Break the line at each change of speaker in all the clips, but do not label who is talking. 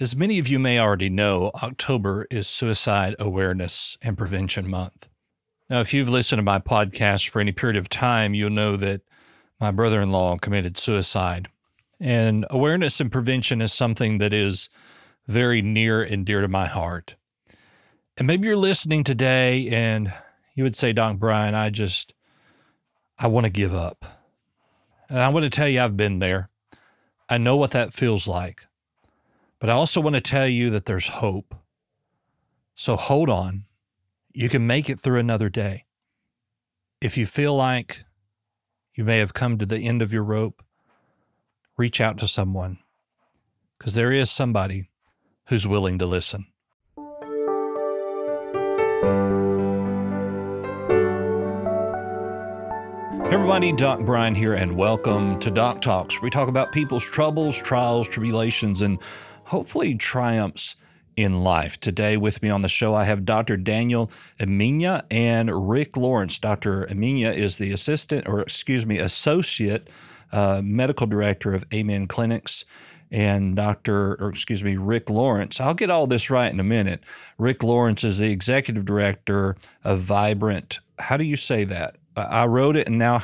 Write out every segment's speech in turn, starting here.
As many of you may already know, October is Suicide Awareness and Prevention Month. Now, if you've listened to my podcast for any period of time, you'll know that my brother in law committed suicide. And awareness and prevention is something that is very near and dear to my heart. And maybe you're listening today and you would say, Doc Brian, I just, I want to give up. And I want to tell you, I've been there. I know what that feels like. But I also want to tell you that there's hope. So hold on. You can make it through another day. If you feel like you may have come to the end of your rope, reach out to someone because there is somebody who's willing to listen. everybody, Doc Brian here, and welcome to Doc Talks. We talk about people's troubles, trials, tribulations, and hopefully triumphs in life. Today, with me on the show, I have Dr. Daniel Emina and Rick Lawrence. Dr. Emina is the assistant, or excuse me, associate uh, medical director of Amen Clinics. And Dr. or excuse me, Rick Lawrence. I'll get all this right in a minute. Rick Lawrence is the executive director of Vibrant. How do you say that? I wrote it, and now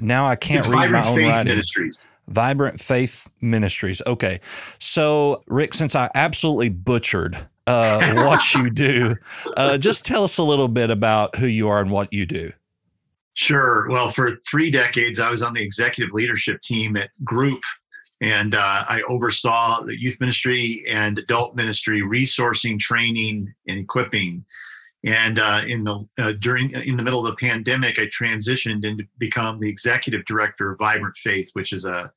now I can't
it's
read my own
Faith
writing.
Ministries.
Vibrant Faith Ministries. Okay, so Rick, since I absolutely butchered uh, what you do, uh, just tell us a little bit about who you are and what you do.
Sure. Well, for three decades, I was on the executive leadership team at Group, and uh, I oversaw the youth ministry and adult ministry resourcing, training, and equipping. And uh, in the uh, during in the middle of the pandemic, I transitioned and become the executive director of Vibrant Faith, which is a,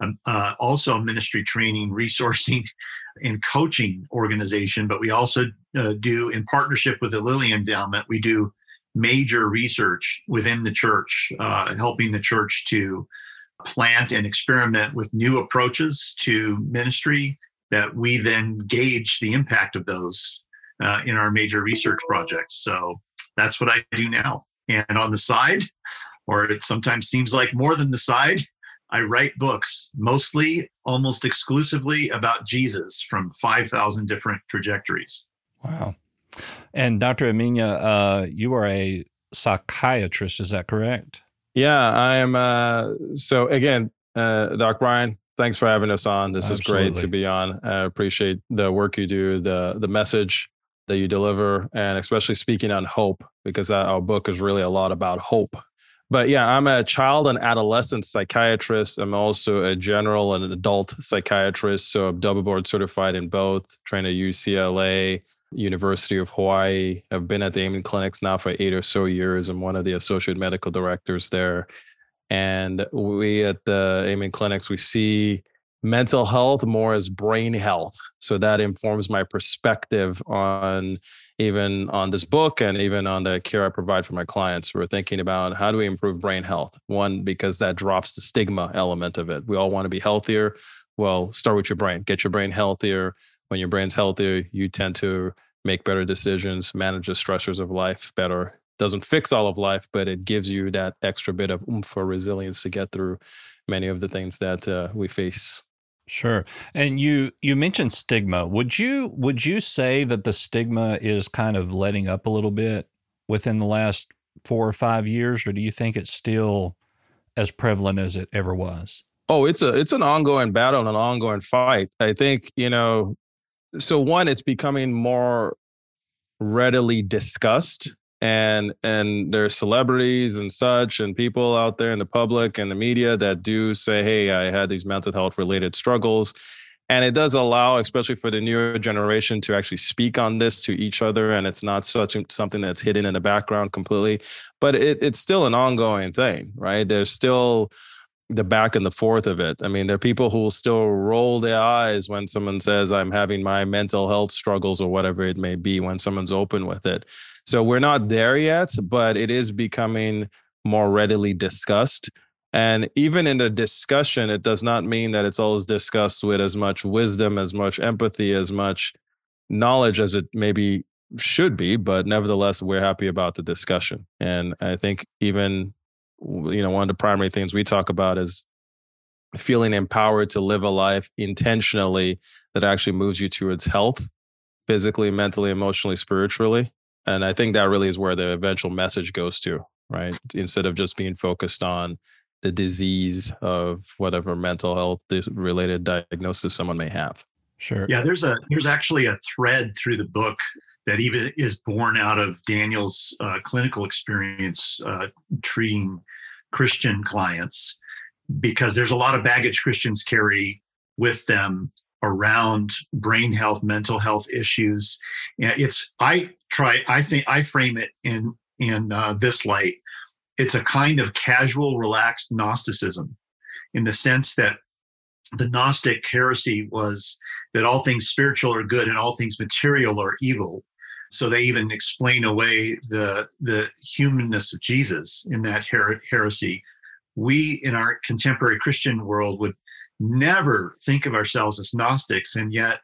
a uh, also a ministry training, resourcing, and coaching organization. But we also uh, do in partnership with the Lilly Endowment, we do major research within the church, uh, helping the church to plant and experiment with new approaches to ministry that we then gauge the impact of those uh, in our major research projects. So that's what I do now. And on the side, or it sometimes seems like more than the side, I write books, mostly almost exclusively about Jesus from 5,000 different trajectories.
Wow. And Dr. Emina, uh, you are a psychiatrist, is that correct?
Yeah, I am. Uh, so, again, uh, Doc Brian, thanks for having us on. This Absolutely. is great to be on. I appreciate the work you do, the the message that you deliver, and especially speaking on hope, because our book is really a lot about hope. But yeah, I'm a child and adolescent psychiatrist. I'm also a general and an adult psychiatrist. So I'm double board certified in both, trained at UCLA, University of Hawaii. I've been at the Amen Clinics now for eight or so years. I'm one of the associate medical directors there. And we at the Amen Clinics, we see mental health more as brain health. So that informs my perspective on even on this book and even on the care i provide for my clients. We're thinking about how do we improve brain health? One because that drops the stigma element of it. We all want to be healthier. Well start with your brain. Get your brain healthier. When your brain's healthier you tend to make better decisions manage the stressors of life better. Doesn't fix all of life but it gives you that extra bit of oomph for resilience to get through many of the things that uh, we face
Sure. And you you mentioned stigma. Would you would you say that the stigma is kind of letting up a little bit within the last 4 or 5 years or do you think it's still as prevalent as it ever was?
Oh, it's a it's an ongoing battle and an ongoing fight. I think, you know, so one it's becoming more readily discussed and and there's celebrities and such and people out there in the public and the media that do say hey i had these mental health related struggles and it does allow especially for the newer generation to actually speak on this to each other and it's not such something that's hidden in the background completely but it, it's still an ongoing thing right there's still the back and the forth of it. I mean, there are people who will still roll their eyes when someone says, I'm having my mental health struggles or whatever it may be, when someone's open with it. So we're not there yet, but it is becoming more readily discussed. And even in the discussion, it does not mean that it's always discussed with as much wisdom, as much empathy, as much knowledge as it maybe should be. But nevertheless, we're happy about the discussion. And I think even you know one of the primary things we talk about is feeling empowered to live a life intentionally that actually moves you towards health physically mentally emotionally spiritually and i think that really is where the eventual message goes to right? Instead of just being focused on the disease of whatever mental health related diagnosis someone may have.
Sure.
Yeah there's a there's actually a thread through the book that even is born out of Daniel's uh, clinical experience uh, treating Christian clients, because there's a lot of baggage Christians carry with them around brain health, mental health issues. Yeah, it's I try I think I frame it in in uh, this light. It's a kind of casual, relaxed Gnosticism, in the sense that the Gnostic heresy was that all things spiritual are good and all things material are evil so they even explain away the the humanness of Jesus in that her- heresy. We in our contemporary Christian world would never think of ourselves as Gnostics, and yet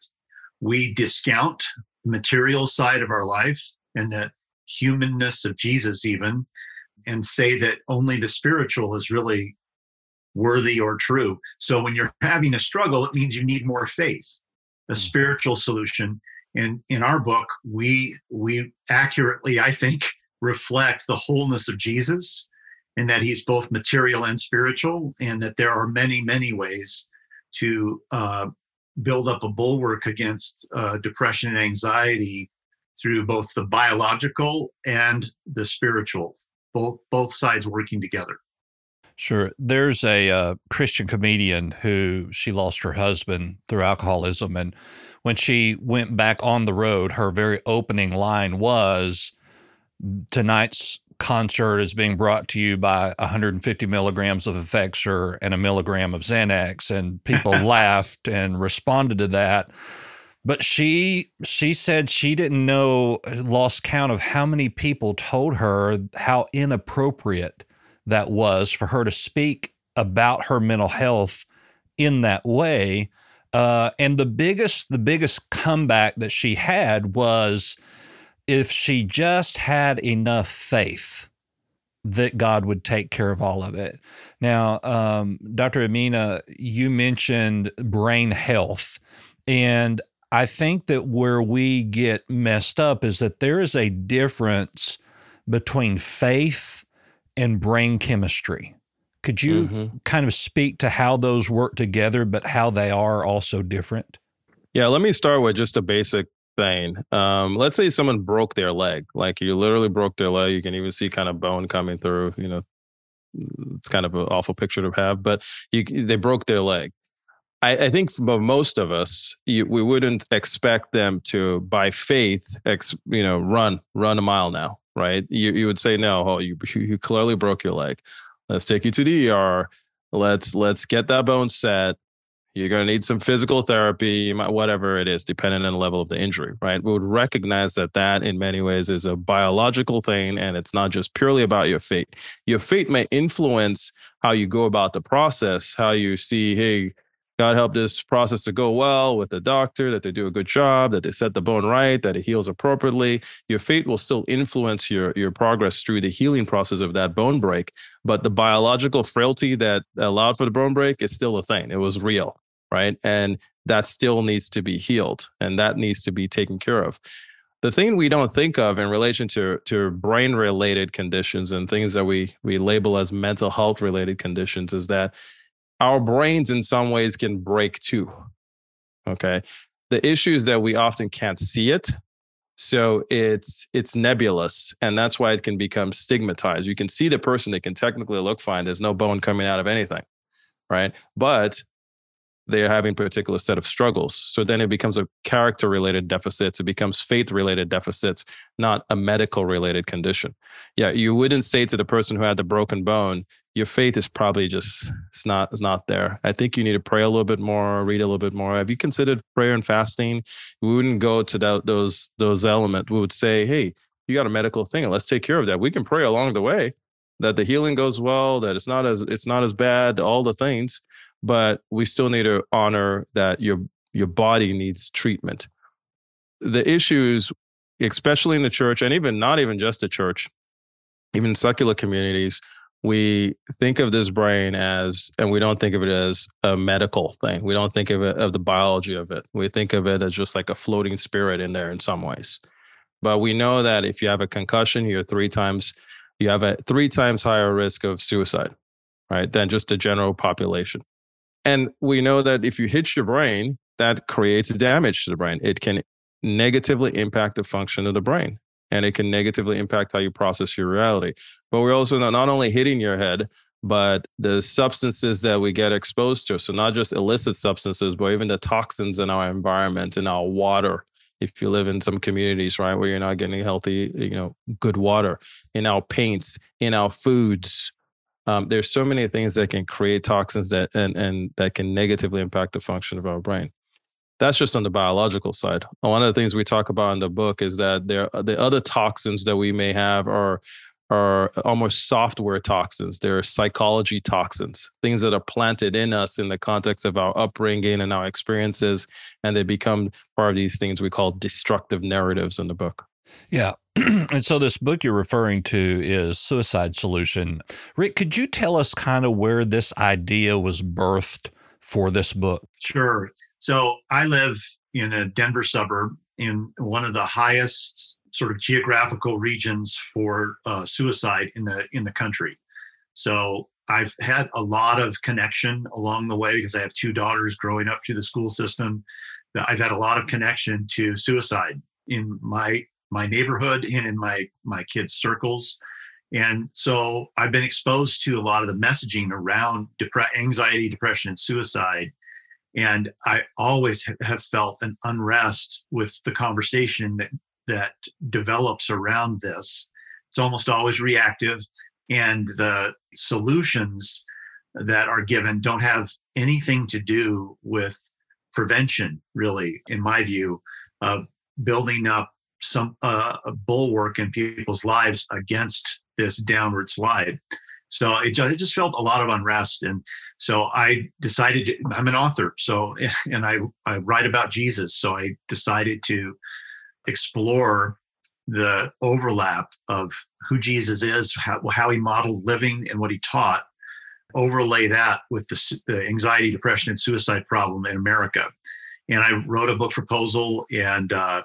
we discount the material side of our life and the humanness of Jesus, even, and say that only the spiritual is really worthy or true. So when you're having a struggle, it means you need more faith, a hmm. spiritual solution and in our book we we accurately i think reflect the wholeness of jesus and that he's both material and spiritual and that there are many many ways to uh, build up a bulwark against uh, depression and anxiety through both the biological and the spiritual both both sides working together
Sure. There's a uh, Christian comedian who she lost her husband through alcoholism. And when she went back on the road, her very opening line was tonight's concert is being brought to you by 150 milligrams of Effexor and a milligram of Xanax. And people laughed and responded to that. But she she said she didn't know, lost count of how many people told her how inappropriate that was for her to speak about her mental health in that way. Uh, and the biggest, the biggest comeback that she had was if she just had enough faith that God would take care of all of it. Now, um, Dr. Emina, you mentioned brain health, and I think that where we get messed up is that there is a difference between faith and brain chemistry. Could you mm-hmm. kind of speak to how those work together, but how they are also different?
Yeah, let me start with just a basic Um, let's say someone broke their leg, like you literally broke their leg. You can even see kind of bone coming through. You know, it's kind of an awful picture to have, but you they broke their leg. I, I think for most of us, you, we wouldn't expect them to, by faith, ex, you know, run run a mile now, right? You you would say no. Oh, you you clearly broke your leg. Let's take you to the ER. Let's let's get that bone set. You're going to need some physical therapy, whatever it is, depending on the level of the injury, right? We would recognize that that in many ways is a biological thing and it's not just purely about your fate. Your fate may influence how you go about the process, how you see, hey, God help this process to go well with the doctor, that they do a good job, that they set the bone right, that it heals appropriately. Your fate will still influence your, your progress through the healing process of that bone break. But the biological frailty that allowed for the bone break is still a thing. It was real, right? And that still needs to be healed and that needs to be taken care of. The thing we don't think of in relation to, to brain related conditions and things that we, we label as mental health related conditions is that our brains in some ways can break too. Okay. The issue is that we often can't see it. So it's it's nebulous, and that's why it can become stigmatized. You can see the person; they can technically look fine. There's no bone coming out of anything, right? But they are having a particular set of struggles. So then it becomes a character related deficits. It becomes faith related deficits, not a medical related condition. Yeah, you wouldn't say to the person who had the broken bone, your faith is probably just mm-hmm. it's not it's not there. I think you need to pray a little bit more, read a little bit more. Have you considered prayer and fasting? We wouldn't go to that, those those elements. We would say, hey, you got a medical thing, and let's take care of that. We can pray along the way that the healing goes well, that it's not as it's not as bad, all the things but we still need to honor that your your body needs treatment. The issues, especially in the church, and even not even just the church, even secular communities, we think of this brain as, and we don't think of it as a medical thing. We don't think of it of the biology of it. We think of it as just like a floating spirit in there in some ways. But we know that if you have a concussion, you're three times you have a three times higher risk of suicide, right, than just the general population. And we know that if you hit your brain, that creates damage to the brain. It can negatively impact the function of the brain and it can negatively impact how you process your reality. But we're also not, only hitting your head, but the substances that we get exposed to. So, not just illicit substances, but even the toxins in our environment, in our water. If you live in some communities, right, where you're not getting healthy, you know, good water, in our paints, in our foods, um, there's so many things that can create toxins that and and that can negatively impact the function of our brain. That's just on the biological side. One of the things we talk about in the book is that there the other toxins that we may have are are almost software toxins. They're psychology toxins things that are planted in us in the context of our upbringing and our experiences and they become part of these things we call destructive narratives in the book.
Yeah. and so this book you're referring to is Suicide Solution. Rick, could you tell us kind of where this idea was birthed for this book?
Sure. So I live in a Denver suburb in one of the highest sort of geographical regions for uh, suicide in the in the country. So I've had a lot of connection along the way because I have two daughters growing up through the school system. I've had a lot of connection to suicide in my my neighborhood and in my my kids' circles. And so I've been exposed to a lot of the messaging around depre- anxiety, depression, and suicide. And I always have felt an unrest with the conversation that that develops around this. It's almost always reactive, and the solutions that are given don't have anything to do with prevention, really, in my view, of building up some uh, a bulwark in people's lives against this downward slide. So it just, it just felt a lot of unrest, and so I decided to, I'm an author, so and I I write about Jesus, so I decided to explore the overlap of who Jesus is, how, how he modeled living, and what he taught. Overlay that with the, the anxiety, depression, and suicide problem in America, and I wrote a book proposal and uh,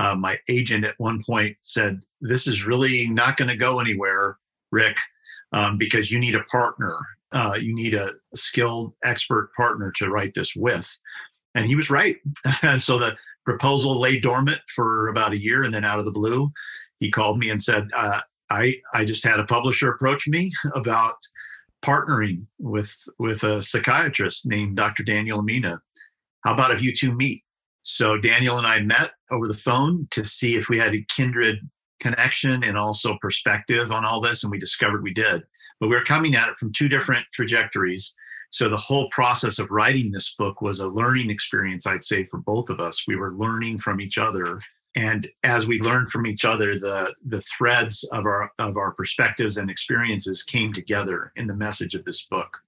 uh, my agent at one point said, This is really not going to go anywhere, Rick, um, because you need a partner. Uh, you need a skilled expert partner to write this with. And he was right. and so the proposal lay dormant for about a year. And then out of the blue, he called me and said, uh, I, I just had a publisher approach me about partnering with with a psychiatrist named Dr. Daniel Emina. How about if you two meet? So Daniel and I met over the phone to see if we had a kindred connection and also perspective on all this, and we discovered we did. But we were coming at it from two different trajectories. So the whole process of writing this book was a learning experience, I'd say, for both of us. We were learning from each other. And as we learned from each other, the the threads of our of our perspectives and experiences came together in the message of this book.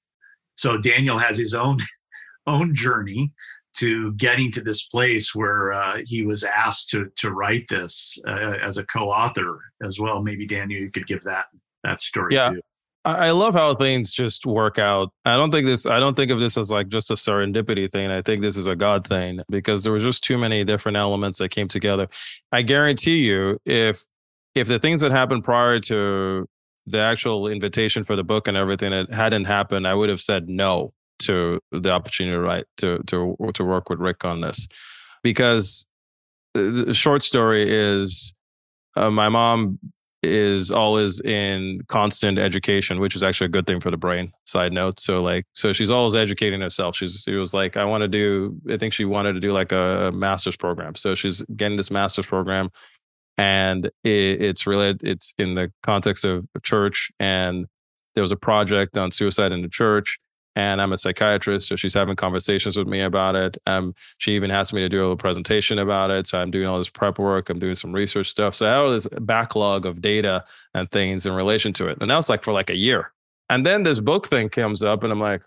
So Daniel has his own own journey to getting to this place where uh, he was asked to to write this uh, as a co-author as well. Maybe Daniel, you could give that that story
yeah.
too.
I love how things just work out. I don't think this. I don't think of this as like just a serendipity thing. I think this is a God thing because there were just too many different elements that came together. I guarantee you, if if the things that happened prior to the actual invitation for the book and everything that hadn't happened, I would have said no to the opportunity right to to to work with Rick on this because the short story is uh, my mom is always in constant education, which is actually a good thing for the brain. Side note. So like, so she's always educating herself. She's she was like, I want to do. I think she wanted to do like a master's program. So she's getting this master's program, and it, it's really it's in the context of church. And there was a project on suicide in the church, and I'm a psychiatrist, so she's having conversations with me about it. Um, she even asked me to do a little presentation about it. So I'm doing all this prep work. I'm doing some research stuff. So I have this backlog of data and things in relation to it. And that was like for like a year. And then this book thing comes up, and I'm like,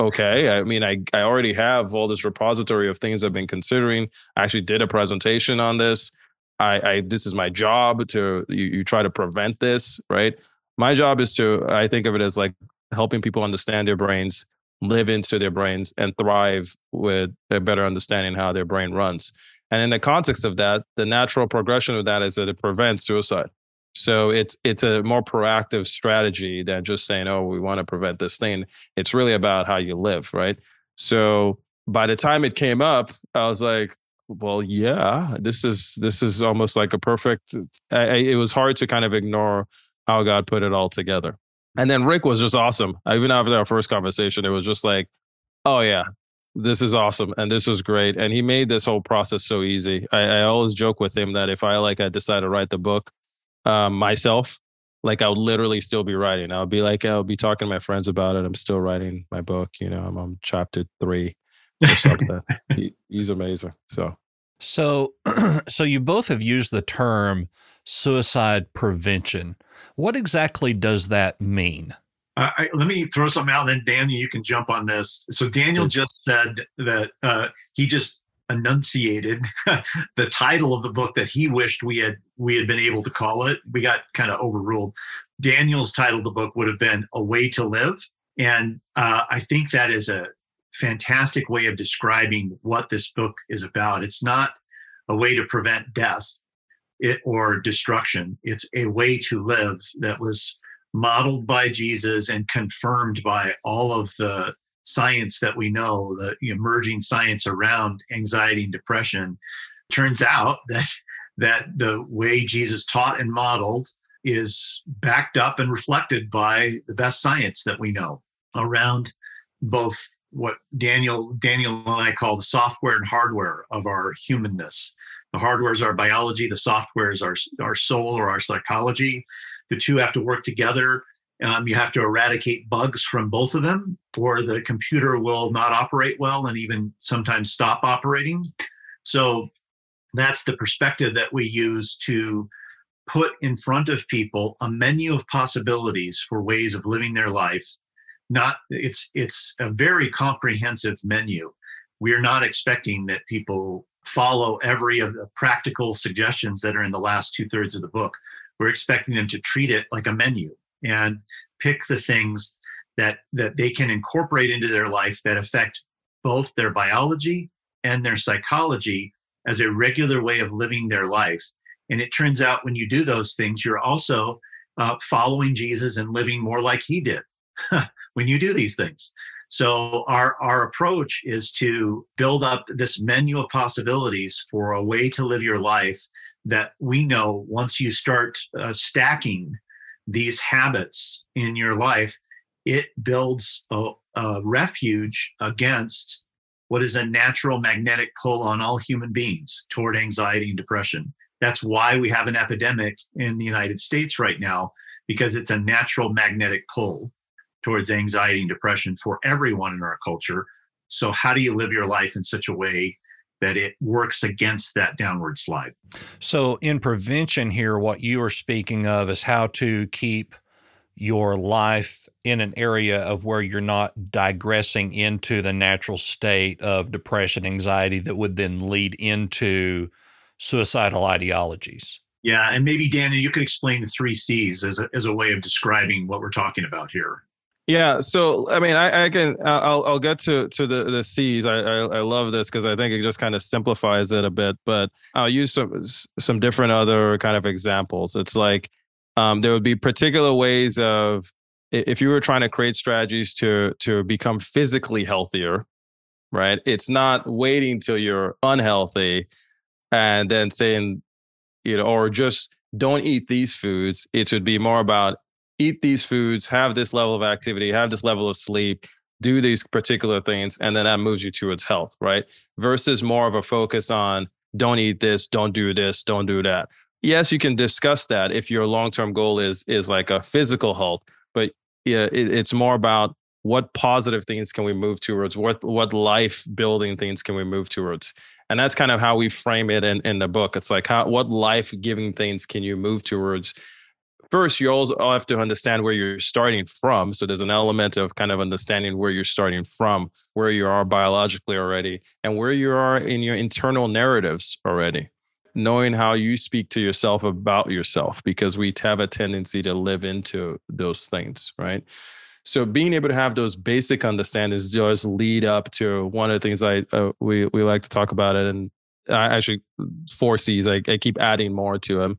okay. I mean, I I already have all this repository of things I've been considering. I actually did a presentation on this. I, I this is my job to you, you try to prevent this, right? My job is to I think of it as like helping people understand their brains, live into their brains, and thrive with a better understanding how their brain runs. And in the context of that, the natural progression of that is that it prevents suicide. So it's it's a more proactive strategy than just saying, "Oh, we want to prevent this thing." It's really about how you live, right? So by the time it came up, I was like, "Well, yeah, this is this is almost like a perfect." I, it was hard to kind of ignore how God put it all together. And then Rick was just awesome. Even after our first conversation, it was just like, oh yeah, this is awesome and this was great. And he made this whole process so easy. I, I always joke with him that if I like I decide to write the book um, myself, like I would literally still be writing. I would be like, I'll be talking to my friends about it. I'm still writing my book. You know, I'm on chapter three or something. he, he's amazing. So,
so, so you both have used the term suicide prevention. What exactly does that mean?
Uh, I, let me throw something out, and then Daniel, you can jump on this. So Daniel just said that uh, he just enunciated the title of the book that he wished we had we had been able to call it. We got kind of overruled. Daniel's title of the book would have been "A Way to Live," and uh, I think that is a fantastic way of describing what this book is about. It's not a way to prevent death it, or destruction. It's a way to live that was modeled by Jesus and confirmed by all of the science that we know, the emerging science around anxiety and depression. Turns out that that the way Jesus taught and modeled is backed up and reflected by the best science that we know around both what Daniel Daniel and I call the software and hardware of our humanness. The hardware is our biology, the software is our, our soul or our psychology. The two have to work together. Um, you have to eradicate bugs from both of them, or the computer will not operate well and even sometimes stop operating. So that's the perspective that we use to put in front of people a menu of possibilities for ways of living their life not it's it's a very comprehensive menu we're not expecting that people follow every of the practical suggestions that are in the last two thirds of the book. We're expecting them to treat it like a menu and pick the things that that they can incorporate into their life that affect both their biology and their psychology as a regular way of living their life. And it turns out when you do those things, you're also uh, following Jesus and living more like he did when you do these things. So our our approach is to build up this menu of possibilities for a way to live your life that we know once you start uh, stacking these habits in your life, it builds a, a refuge against what is a natural magnetic pull on all human beings toward anxiety and depression. That's why we have an epidemic in the United States right now, because it's a natural magnetic pull towards anxiety and depression for everyone in our culture. So, how do you live your life in such a way that it works against that downward slide?
So, in prevention, here, what you are speaking of is how to keep your life in an area of where you're not digressing into the natural state of depression, anxiety that would then lead into suicidal ideologies.
Yeah, and maybe Daniel, you could explain the three C's as a, as a way of describing what we're talking about here.
Yeah, so I mean, I, I can I'll I'll get to to the the C's. I I, I love this because I think it just kind of simplifies it a bit. But I'll use some some different other kind of examples. It's like um, there would be particular ways of if you were trying to create strategies to to become physically healthier, right? It's not waiting till you're unhealthy and then saying, you know, or just don't eat these foods. It would be more about eat these foods, have this level of activity, have this level of sleep, do these particular things, and then that moves you towards health, right? Versus more of a focus on don't eat this, don't do this, don't do that. Yes, you can discuss that if your long-term goal is is like a physical health, but yeah, it, it's more about what positive things can we move towards what what life building things can we move towards and that's kind of how we frame it in, in the book it's like how what life giving things can you move towards first you also have to understand where you're starting from so there's an element of kind of understanding where you're starting from where you are biologically already and where you are in your internal narratives already knowing how you speak to yourself about yourself because we have a tendency to live into those things right so being able to have those basic understandings does lead up to one of the things I uh, we we like to talk about it, and I actually four C's. I, I keep adding more to them.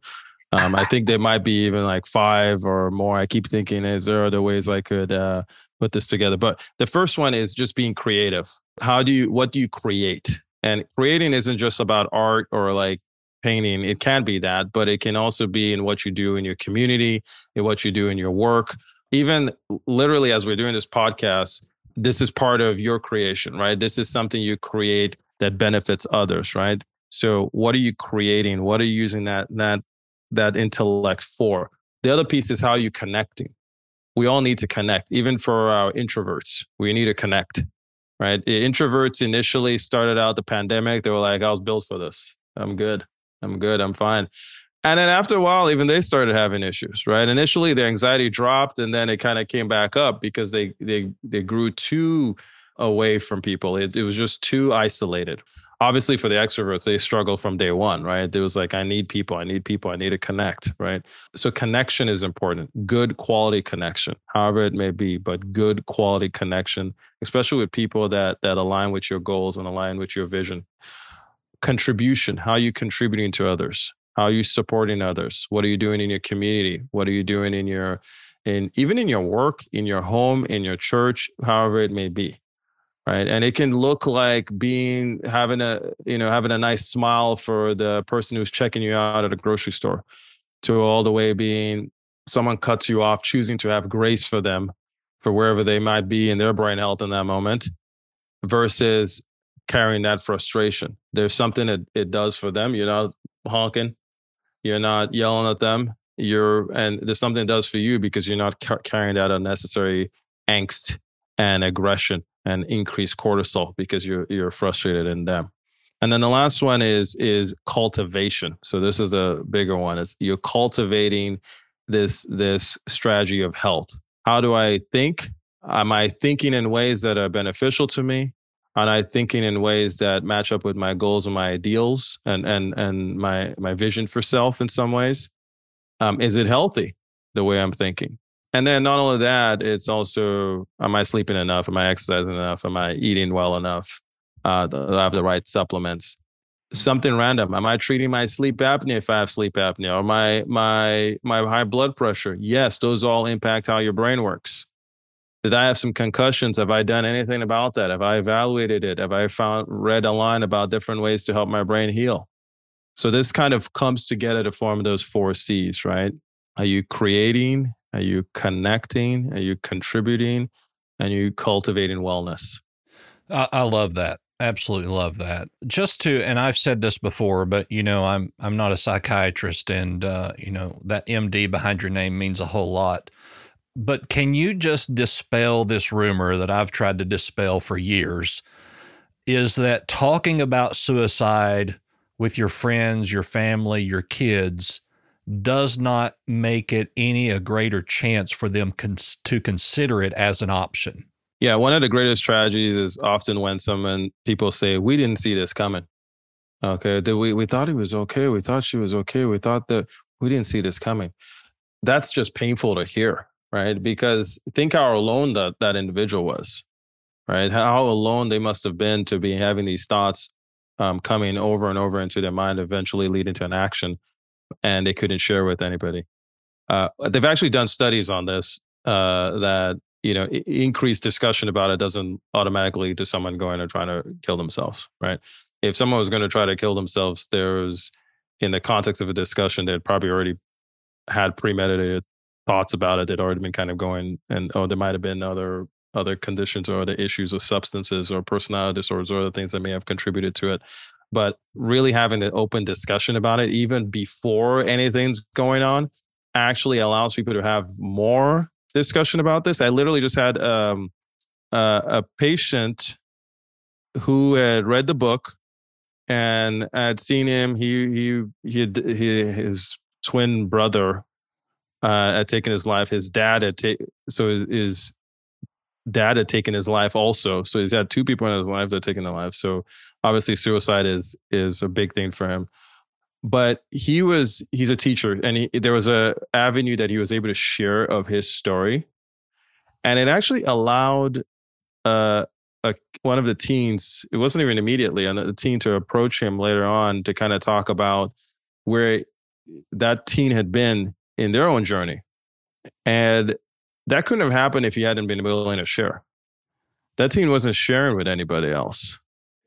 Um, I think there might be even like five or more. I keep thinking, is there other ways I could uh, put this together? But the first one is just being creative. How do you? What do you create? And creating isn't just about art or like painting. It can be that, but it can also be in what you do in your community, in what you do in your work even literally as we're doing this podcast, this is part of your creation, right? This is something you create that benefits others, right? So what are you creating? What are you using that that that intellect for? The other piece is how you connecting. We all need to connect, even for our introverts. We need to connect, right? Introverts initially started out the pandemic. They were like, I was built for this. I'm good. I'm good. I'm fine. And then after a while, even they started having issues, right? Initially, their anxiety dropped, and then it kind of came back up because they they they grew too away from people. It, it was just too isolated. Obviously, for the extroverts, they struggle from day one, right? It was like, I need people, I need people, I need to connect, right? So connection is important. Good quality connection, however it may be, but good quality connection, especially with people that that align with your goals and align with your vision. Contribution, how are you contributing to others? how are you supporting others what are you doing in your community what are you doing in your in even in your work in your home in your church however it may be right? And it can look like being having a you know having a nice smile for the person who's checking you out at a grocery store to all the way being someone cuts you off choosing to have grace for them for wherever they might be in their brain health in that moment versus carrying that frustration. There's something that it does for them. You're not honking. You're not yelling at them. You're and there's something it does for you because you're not ca- carrying that unnecessary angst and aggression and increase cortisol because you're you're frustrated in them. And then the last one is is cultivation. So this is the bigger one. It's you're cultivating this this strategy of health. How do I think? Am I thinking in ways that are beneficial to me? and I thinking in ways that match up with my goals and my ideals and and and my my vision for self in some ways? Um, is it healthy the way I'm thinking? And then not only that, it's also am I sleeping enough? Am I exercising enough? Am I eating well enough? Uh, do I have the right supplements? Something random. Am I treating my sleep apnea if I have sleep apnea or my my my high blood pressure? Yes, those all impact how your brain works. Did I have some concussions? Have I done anything about that? Have I evaluated it? Have I found read a line about different ways to help my brain heal? So this kind of comes together to form those four C's, right? Are you creating? Are you connecting? Are you contributing? And you cultivating wellness?
I, love that. Absolutely love that. Just to, and I've said this before, but you know, I'm I'm not a psychiatrist, and uh, you know that MD behind your name means a whole lot. But can you just dispel this rumor that I've tried to dispel for years? Is that talking about suicide with your friends, your family, your kids does not make it any a greater chance for them cons- to consider it as an option?
Yeah, one of the greatest tragedies is often when someone people say, "We didn't see this coming." Okay, we we thought he was okay. We thought she was okay. We thought that we didn't see this coming. That's just painful to hear right? Because think how alone that that individual was, right? How alone they must have been to be having these thoughts um, coming over and over into their mind, eventually leading to an action, and they couldn't share with anybody. Uh, they've actually done studies on this uh, that you know increased discussion about it doesn't automatically lead to someone going and trying to kill themselves, right? If someone was going to try to kill themselves, there's in the context of a discussion, they'd probably already had premeditated thoughts about it. They'd already been kind of going, and oh, there might have been other other conditions or other issues with substances or personality disorders or other things that may have contributed to it. But really having the open discussion about it, even before anything's going on, actually allows people to have more discussion about this. I literally just had um, uh, a patient who had read the book and had seen him. He he he, had, he his twin brother uh, had taken his life. His dad had taken so his, his, dad had taken his life also. So he's had two people in his life that have taken their life. So obviously suicide is is a big thing for him. But he was he's a teacher, and he, there was a avenue that he was able to share of his story, and it actually allowed uh, a, one of the teens. It wasn't even immediately, and the teen to approach him later on to kind of talk about where that teen had been in their own journey. And that couldn't have happened if he hadn't been willing to share. That team wasn't sharing with anybody else.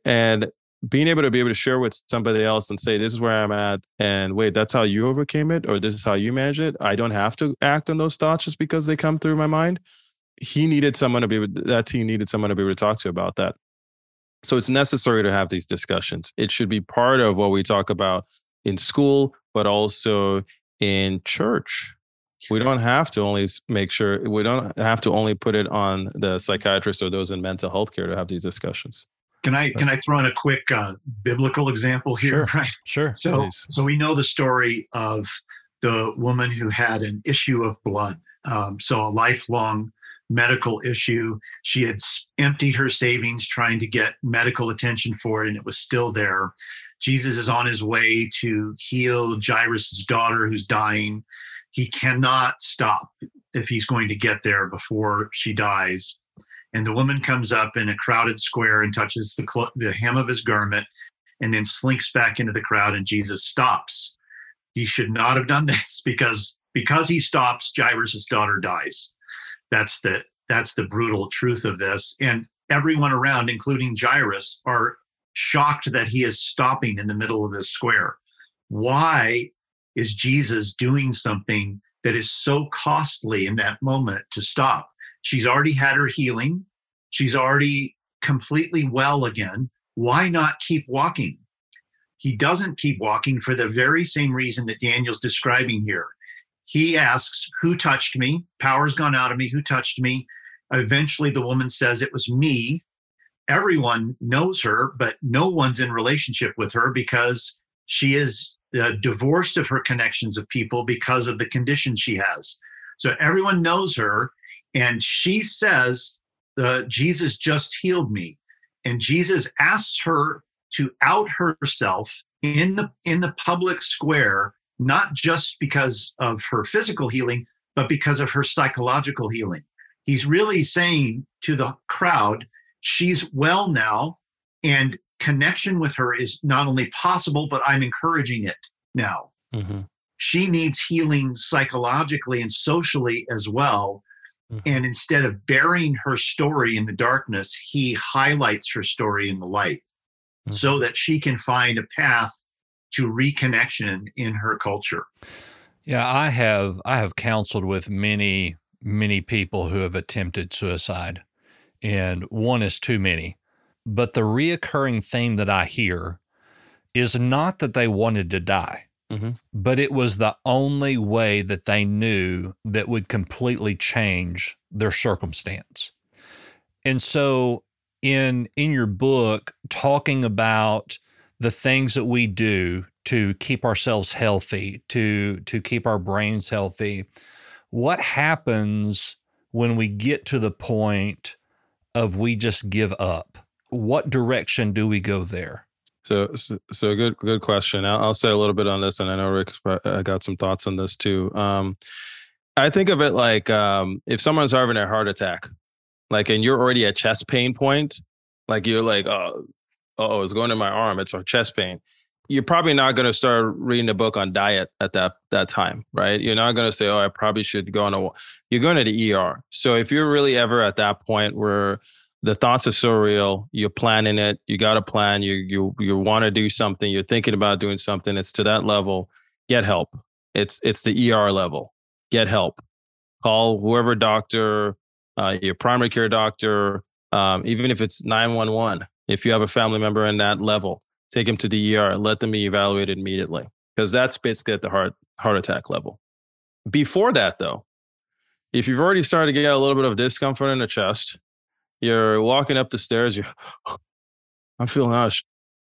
And being able to be able to share with somebody else and say, this is where I'm at. And wait, that's how you overcame it, or this is how you manage it. I don't have to act on those thoughts just because they come through my mind. He needed someone to be able, that team needed someone to be able to talk to about that. So it's necessary to have these discussions. It should be part of what we talk about in school, but also in church. We don't have to only make sure we don't have to only put it on the psychiatrist or those in mental health care to have these discussions.
Can I can I throw in a quick uh, biblical example here?
Sure, right. Sure.
So Please. so we know the story of the woman who had an issue of blood. Um, so a lifelong medical issue. She had emptied her savings trying to get medical attention for it, and it was still there. Jesus is on his way to heal Jairus' daughter who's dying. He cannot stop if he's going to get there before she dies. And the woman comes up in a crowded square and touches the, the hem of his garment and then slinks back into the crowd and Jesus stops. He should not have done this because because he stops, Jairus' daughter dies. That's the that's the brutal truth of this. And everyone around, including Jairus, are shocked that he is stopping in the middle of this square. Why is Jesus doing something that is so costly in that moment to stop? She's already had her healing, she's already completely well again. Why not keep walking? He doesn't keep walking for the very same reason that Daniel's describing here. He asks, Who touched me? Power's gone out of me. Who touched me? Eventually, the woman says, It was me everyone knows her, but no one's in relationship with her because she is uh, divorced of her connections of people because of the condition she has. So everyone knows her, and she says, uh, "Jesus just healed me," and Jesus asks her to out herself in the in the public square, not just because of her physical healing, but because of her psychological healing. He's really saying to the crowd, she's well now and connection with her is not only possible but i'm encouraging it now mm-hmm. she needs healing psychologically and socially as well mm-hmm. and instead of burying her story in the darkness he highlights her story in the light mm-hmm. so that she can find a path to reconnection in her culture
yeah i have i have counseled with many many people who have attempted suicide and one is too many. But the reoccurring theme that I hear is not that they wanted to die, mm-hmm. but it was the only way that they knew that would completely change their circumstance. And so in in your book talking about the things that we do to keep ourselves healthy, to to keep our brains healthy, what happens when we get to the point of we just give up? What direction do we go there?
So, so, so good, good question. I'll, I'll, say a little bit on this, and I know Rick, I got some thoughts on this too. Um, I think of it like um, if someone's having a heart attack, like, and you're already at chest pain point, like you're like, oh, oh, it's going to my arm, it's our chest pain. You're probably not going to start reading a book on diet at that that time, right? You're not going to say, oh, I probably should go on a. You're going to the ER. So if you're really ever at that point where the thoughts are so real. You're planning it. You got a plan. You you you want to do something. You're thinking about doing something. It's to that level. Get help. It's it's the ER level. Get help. Call whoever doctor, uh, your primary care doctor, um, even if it's 911. If you have a family member in that level, take them to the ER. Let them be evaluated immediately because that's basically at the heart heart attack level. Before that, though, if you've already started to get a little bit of discomfort in the chest, you're walking up the stairs, you're, I'm feeling hush.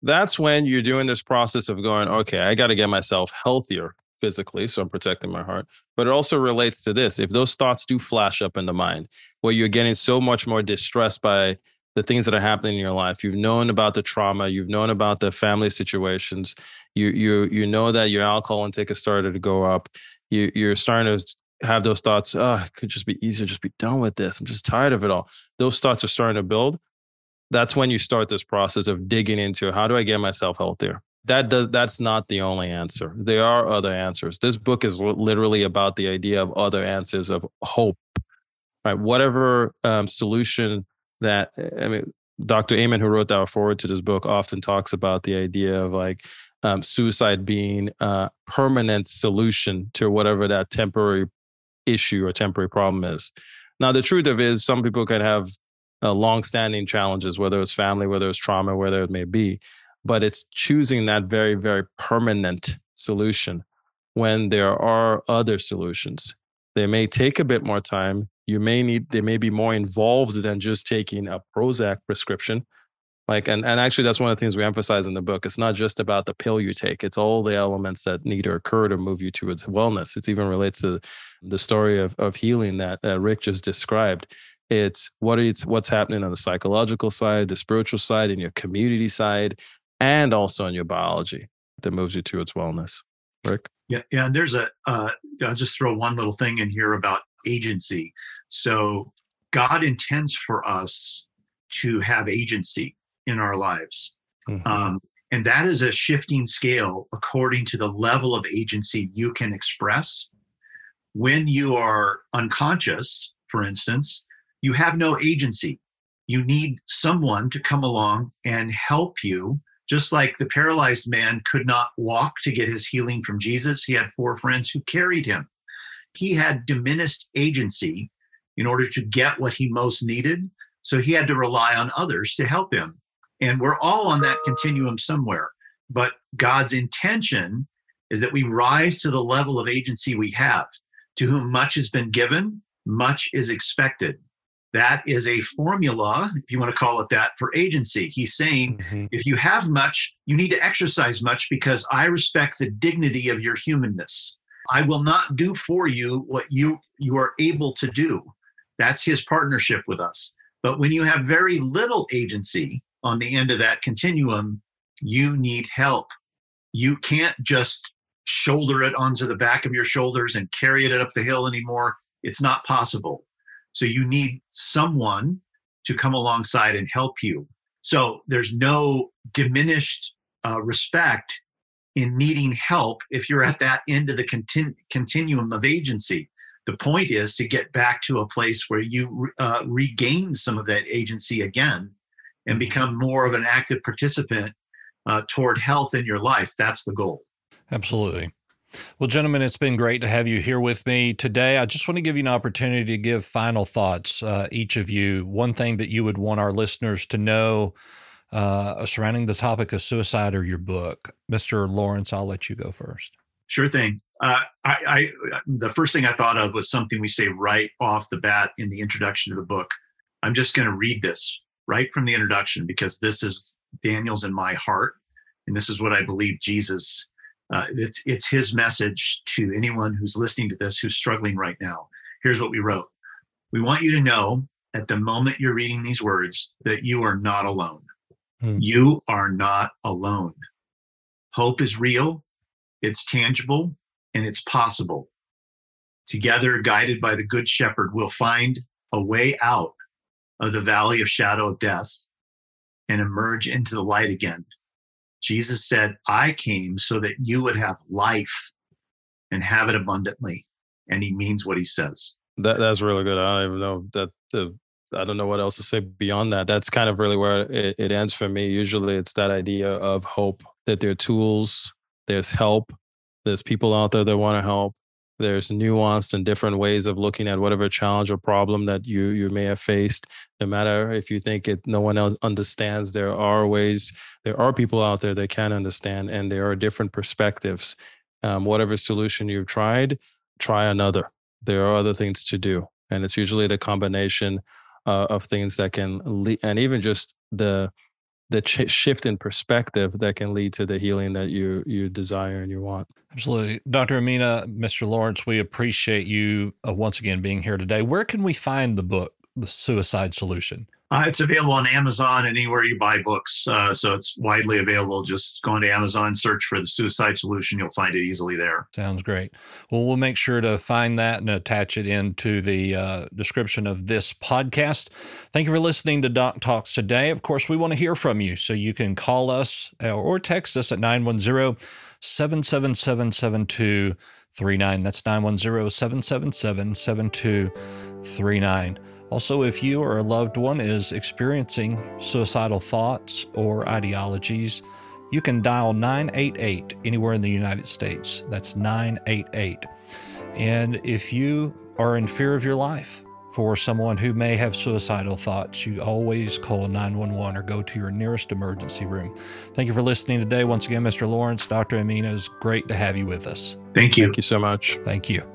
That's when you're doing this process of going, okay, I got to get myself healthier physically, so I'm protecting my heart. But it also relates to this. If those thoughts do flash up in the mind, where you're getting so much more distressed by the things that are happening in your life, you've known about the trauma, you've known about the family situations, you you you know that your alcohol intake has started to go up, you you're starting to have those thoughts, oh, it could just be easier, just be done with this. I'm just tired of it all. Those thoughts are starting to build. That's when you start this process of digging into how do I get myself healthier? That does that's not the only answer. There are other answers. This book is literally about the idea of other answers of hope. Right? Whatever um, solution that I mean, Dr. Amen, who wrote that forward to this book, often talks about the idea of like um, suicide being a permanent solution to whatever that temporary issue or temporary problem is. Now, the truth of it is, some people can have uh, long-standing challenges, whether it's family, whether it's trauma, whether it may be, but it's choosing that very, very permanent solution when there are other solutions. They may take a bit more time. You may need, they may be more involved than just taking a Prozac prescription like and, and actually that's one of the things we emphasize in the book. It's not just about the pill you take. It's all the elements that need to occur to move you towards wellness. It even relates to the story of, of healing that uh, rick just described. It's what it's what's happening on the psychological side the spiritual side and your community side and also on your biology that moves you towards wellness. Rick?
Yeah yeah and there's a uh, i'll just throw one little thing in here about agency. So god intends for us to have agency in our lives. Mm-hmm. Um, and that is a shifting scale according to the level of agency you can express. When you are unconscious, for instance, you have no agency. You need someone to come along and help you. Just like the paralyzed man could not walk to get his healing from Jesus, he had four friends who carried him. He had diminished agency in order to get what he most needed. So he had to rely on others to help him. And we're all on that continuum somewhere. But God's intention is that we rise to the level of agency we have. To whom much has been given, much is expected. That is a formula, if you want to call it that, for agency. He's saying mm-hmm. if you have much, you need to exercise much because I respect the dignity of your humanness. I will not do for you what you you are able to do. That's his partnership with us. But when you have very little agency, on the end of that continuum, you need help. You can't just shoulder it onto the back of your shoulders and carry it up the hill anymore. It's not possible. So you need someone to come alongside and help you. So there's no diminished uh, respect in needing help if you're at that end of the continu- continuum of agency. The point is to get back to a place where you uh, regain some of that agency again and become more of an active participant uh, toward health in your life. That's the goal.
Absolutely. Well, gentlemen, it's been great to have you here with me today. I just want to give you an opportunity to give final thoughts, uh, each of you. One thing that you would want our listeners to know uh, surrounding the topic of suicide or your book. Mr. Lawrence, I'll let you go first.
Sure thing. Uh, I, I, the first thing I thought of was something we say right off the bat in the introduction to the book. I'm just going to read this right from the introduction because this is Daniel's in my heart, and this is what I believe Jesus. Uh, it's it's his message to anyone who's listening to this who's struggling right now. Here's what we wrote: We want you to know at the moment you're reading these words that you are not alone. Hmm. You are not alone. Hope is real, it's tangible, and it's possible. Together, guided by the Good Shepherd, we'll find a way out of the valley of shadow of death and emerge into the light again. Jesus said, I came so that you would have life and have it abundantly. And he means what he says.
That that's really good. I don't even know that the I don't know what else to say beyond that. That's kind of really where it, it ends for me. Usually it's that idea of hope that there are tools, there's help, there's people out there that want to help. There's nuanced and different ways of looking at whatever challenge or problem that you you may have faced. No matter if you think it, no one else understands. There are ways. There are people out there that can understand, and there are different perspectives. Um, whatever solution you've tried, try another. There are other things to do, and it's usually the combination uh, of things that can lead, and even just the the ch- shift in perspective that can lead to the healing that you you desire and you want.
Absolutely, Dr. Emina, Mr. Lawrence, we appreciate you uh, once again being here today. Where can we find the book, The Suicide Solution?
Uh, it's available on Amazon and anywhere you buy books. Uh, so it's widely available. Just go into Amazon, search for the suicide solution. You'll find it easily there.
Sounds great. Well, we'll make sure to find that and attach it into the uh, description of this podcast. Thank you for listening to Doc Talks today. Of course, we want to hear from you. So you can call us uh, or text us at 910 777 7239. That's 910 777 7239. Also, if you or a loved one is experiencing suicidal thoughts or ideologies, you can dial 988 anywhere in the United States. That's 988. And if you are in fear of your life for someone who may have suicidal thoughts, you always call 911 or go to your nearest emergency room. Thank you for listening today. Once again, Mr. Lawrence, Dr. Emina, is great to have you with us.
Thank you.
Thank you so much.
Thank you.